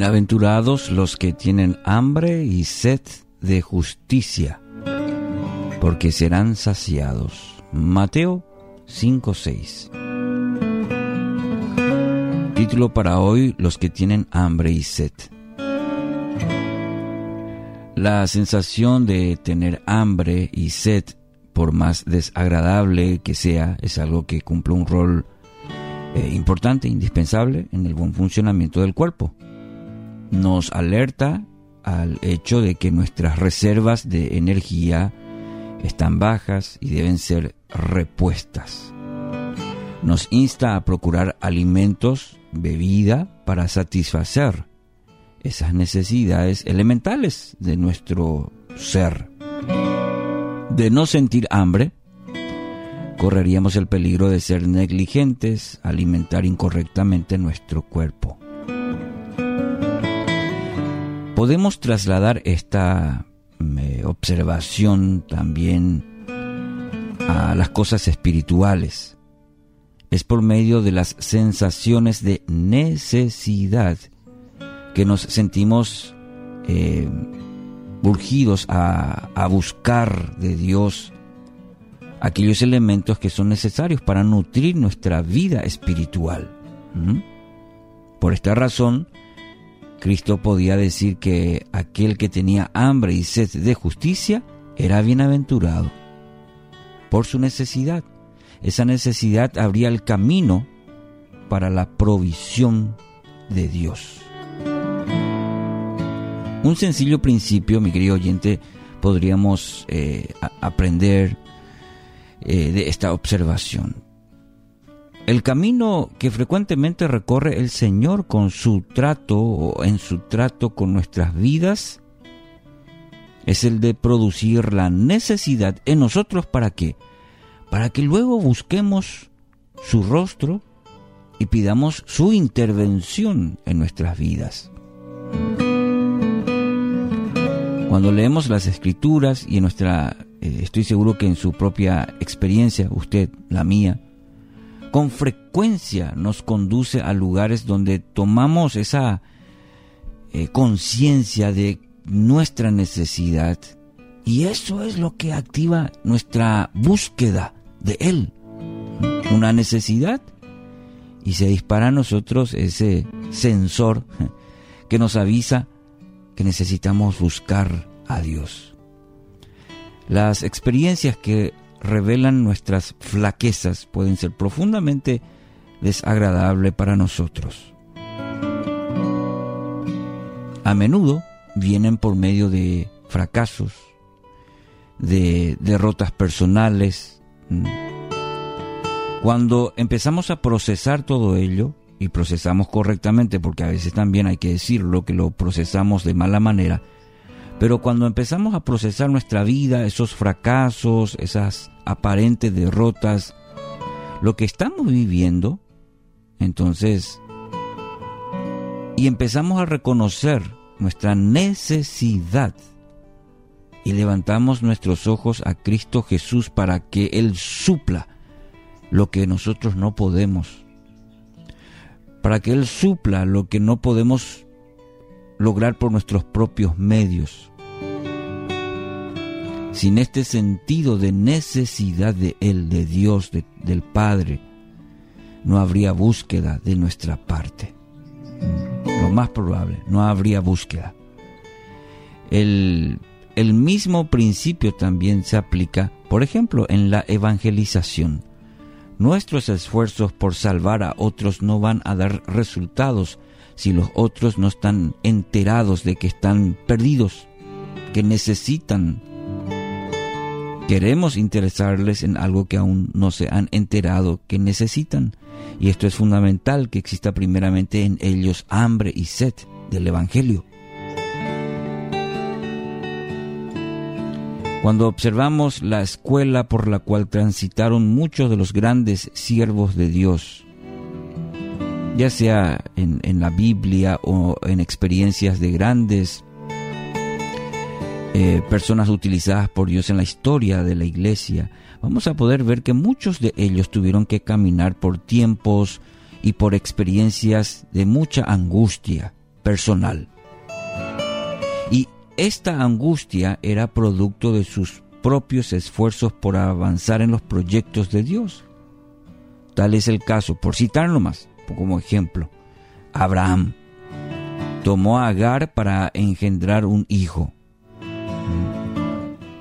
Bienaventurados los que tienen hambre y sed de justicia, porque serán saciados. Mateo 5:6. Título para hoy, los que tienen hambre y sed. La sensación de tener hambre y sed, por más desagradable que sea, es algo que cumple un rol eh, importante, indispensable en el buen funcionamiento del cuerpo nos alerta al hecho de que nuestras reservas de energía están bajas y deben ser repuestas. Nos insta a procurar alimentos, bebida, para satisfacer esas necesidades elementales de nuestro ser. De no sentir hambre, correríamos el peligro de ser negligentes, alimentar incorrectamente nuestro cuerpo. Podemos trasladar esta mm, observación también a las cosas espirituales. Es por medio de las sensaciones de necesidad que nos sentimos eh, urgidos a, buscar de Dios aquellos elementos que son necesarios para nutrir nuestra vida espiritual. Por esta razón, Cristo podía decir que aquel que tenía hambre y sed de justicia era bienaventurado. Por su necesidad. Esa necesidad abría el camino para la provisión de Dios. Un sencillo principio, mi querido oyente, podríamos eh, aprender eh, de esta observación. El camino que frecuentemente recorre el Señor con su trato o en su trato con nuestras vidas es el de producir la necesidad en nosotros para qué? Para que luego busquemos su rostro y pidamos su intervención en nuestras vidas. Cuando leemos las escrituras y en nuestra, eh, estoy seguro que en su propia experiencia, usted, la mía, con frecuencia nos conduce a lugares donde tomamos esa eh, conciencia de nuestra necesidad y eso es lo que activa nuestra búsqueda de Él. Una necesidad y se dispara a nosotros ese sensor que nos avisa que necesitamos buscar a Dios. Las experiencias que revelan nuestras flaquezas pueden ser profundamente desagradables para nosotros. A menudo vienen por medio de fracasos, de derrotas personales. Cuando empezamos a procesar todo ello, y procesamos correctamente, porque a veces también hay que decirlo, que lo procesamos de mala manera, pero cuando empezamos a procesar nuestra vida, esos fracasos, esas aparentes derrotas, lo que estamos viviendo, entonces, y empezamos a reconocer nuestra necesidad y levantamos nuestros ojos a Cristo Jesús para que Él supla lo que nosotros no podemos, para que Él supla lo que no podemos lograr por nuestros propios medios sin este sentido de necesidad de Él, de Dios, del Padre, no habría búsqueda de nuestra parte. Lo más probable, no habría búsqueda. El, el mismo principio también se aplica, por ejemplo, en la evangelización. Nuestros esfuerzos por salvar a otros no van a dar resultados si los otros no están enterados de que están perdidos, que necesitan queremos interesarles en algo que aún no se han enterado que necesitan. Y esto es fundamental que exista primeramente en ellos hambre y sed del Evangelio. Cuando observamos la escuela por la cual transitaron muchos de los grandes siervos de Dios, ya sea en, en la Biblia o en experiencias de grandes eh, personas utilizadas por Dios en la historia de la iglesia, vamos a poder ver que muchos de ellos tuvieron que caminar por tiempos y por experiencias de mucha angustia, personal. Y esta angustia era producto de sus propios esfuerzos por avanzar en los proyectos de Dios. Tal es el caso, por citarlo más como ejemplo, Abraham tomó a Agar para engendrar un hijo.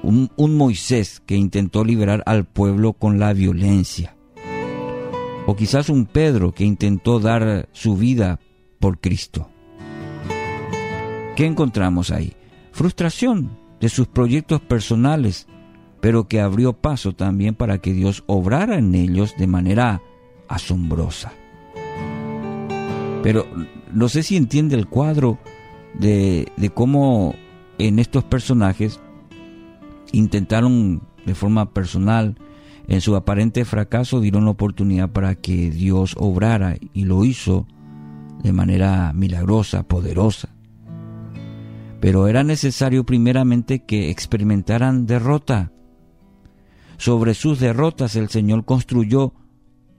Un, Moisés que intentó liberar al pueblo con la violencia. O quizás un Pedro que intentó dar su vida por Cristo. ¿Qué encontramos ahí? Frustración de sus proyectos personales, pero que abrió paso también para que Dios obrara en ellos de manera asombrosa. Pero no sé si entiende el cuadro de cómo en estos personajes intentaron de forma personal, en su aparente fracaso dieron la oportunidad para que Dios obrara y lo hizo de manera milagrosa, poderosa. Pero era necesario primeramente que experimentaran derrota. Sobre sus derrotas el Señor construyó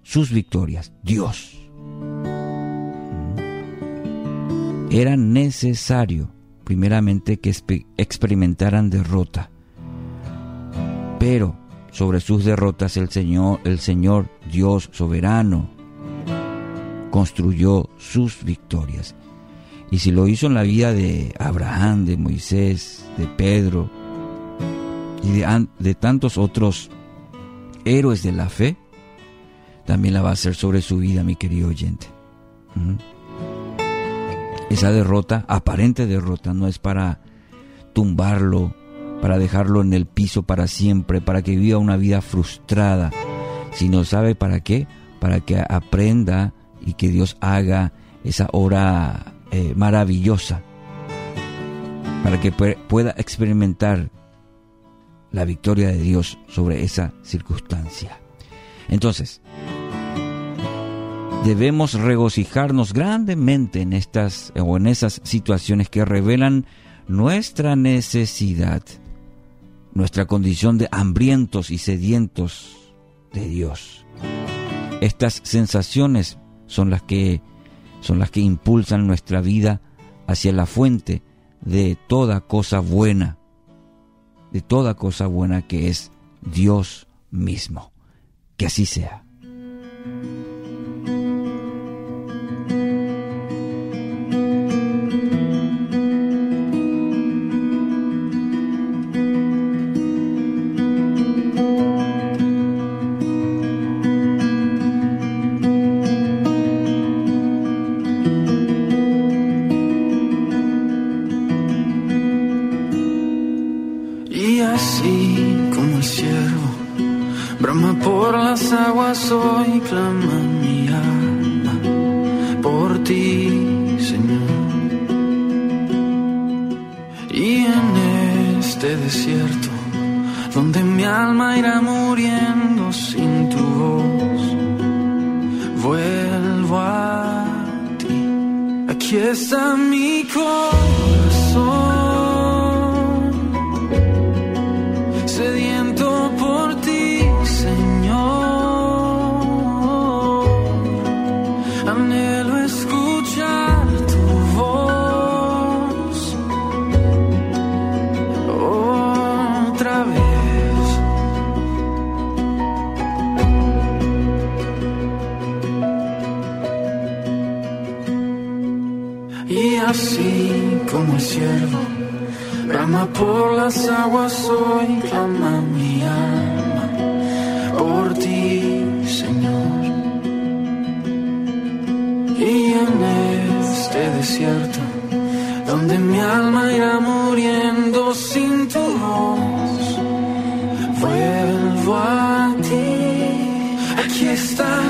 sus victorias, Dios. Era necesario primeramente que experimentaran derrota. Pero sobre sus derrotas el Señor, el Señor Dios soberano, construyó sus victorias. Y si lo hizo en la vida de Abraham, de Moisés, de Pedro y de, tantos otros héroes de la fe, también la va a hacer sobre su vida, mi querido oyente. Esa derrota, aparente derrota, no es para tumbarlo, para dejarlo en el piso para siempre, para que viva una vida frustrada, sino sabe para qué, para que aprenda y que Dios haga esa obra eh, maravillosa, para que pueda experimentar la victoria de Dios sobre esa circunstancia. Entonces, debemos regocijarnos grandemente en estas o en esas situaciones que revelan nuestra necesidad, nuestra condición de hambrientos y sedientos de Dios. Estas sensaciones son las que son las que impulsan nuestra vida hacia la fuente de toda cosa buena, de toda cosa buena que es Dios mismo. Que así sea. Hoy clama mi alma por ti, Señor. Y en este desierto, donde mi alma irá muriendo sin tu voz, vuelvo a ti. Aquí está mi corazón. Como el siervo, brama por las aguas hoy, clama mi alma por ti, Señor. Y en este desierto, donde mi alma irá muriendo sin tu voz, vuelvo a ti. Aquí está mi corazón.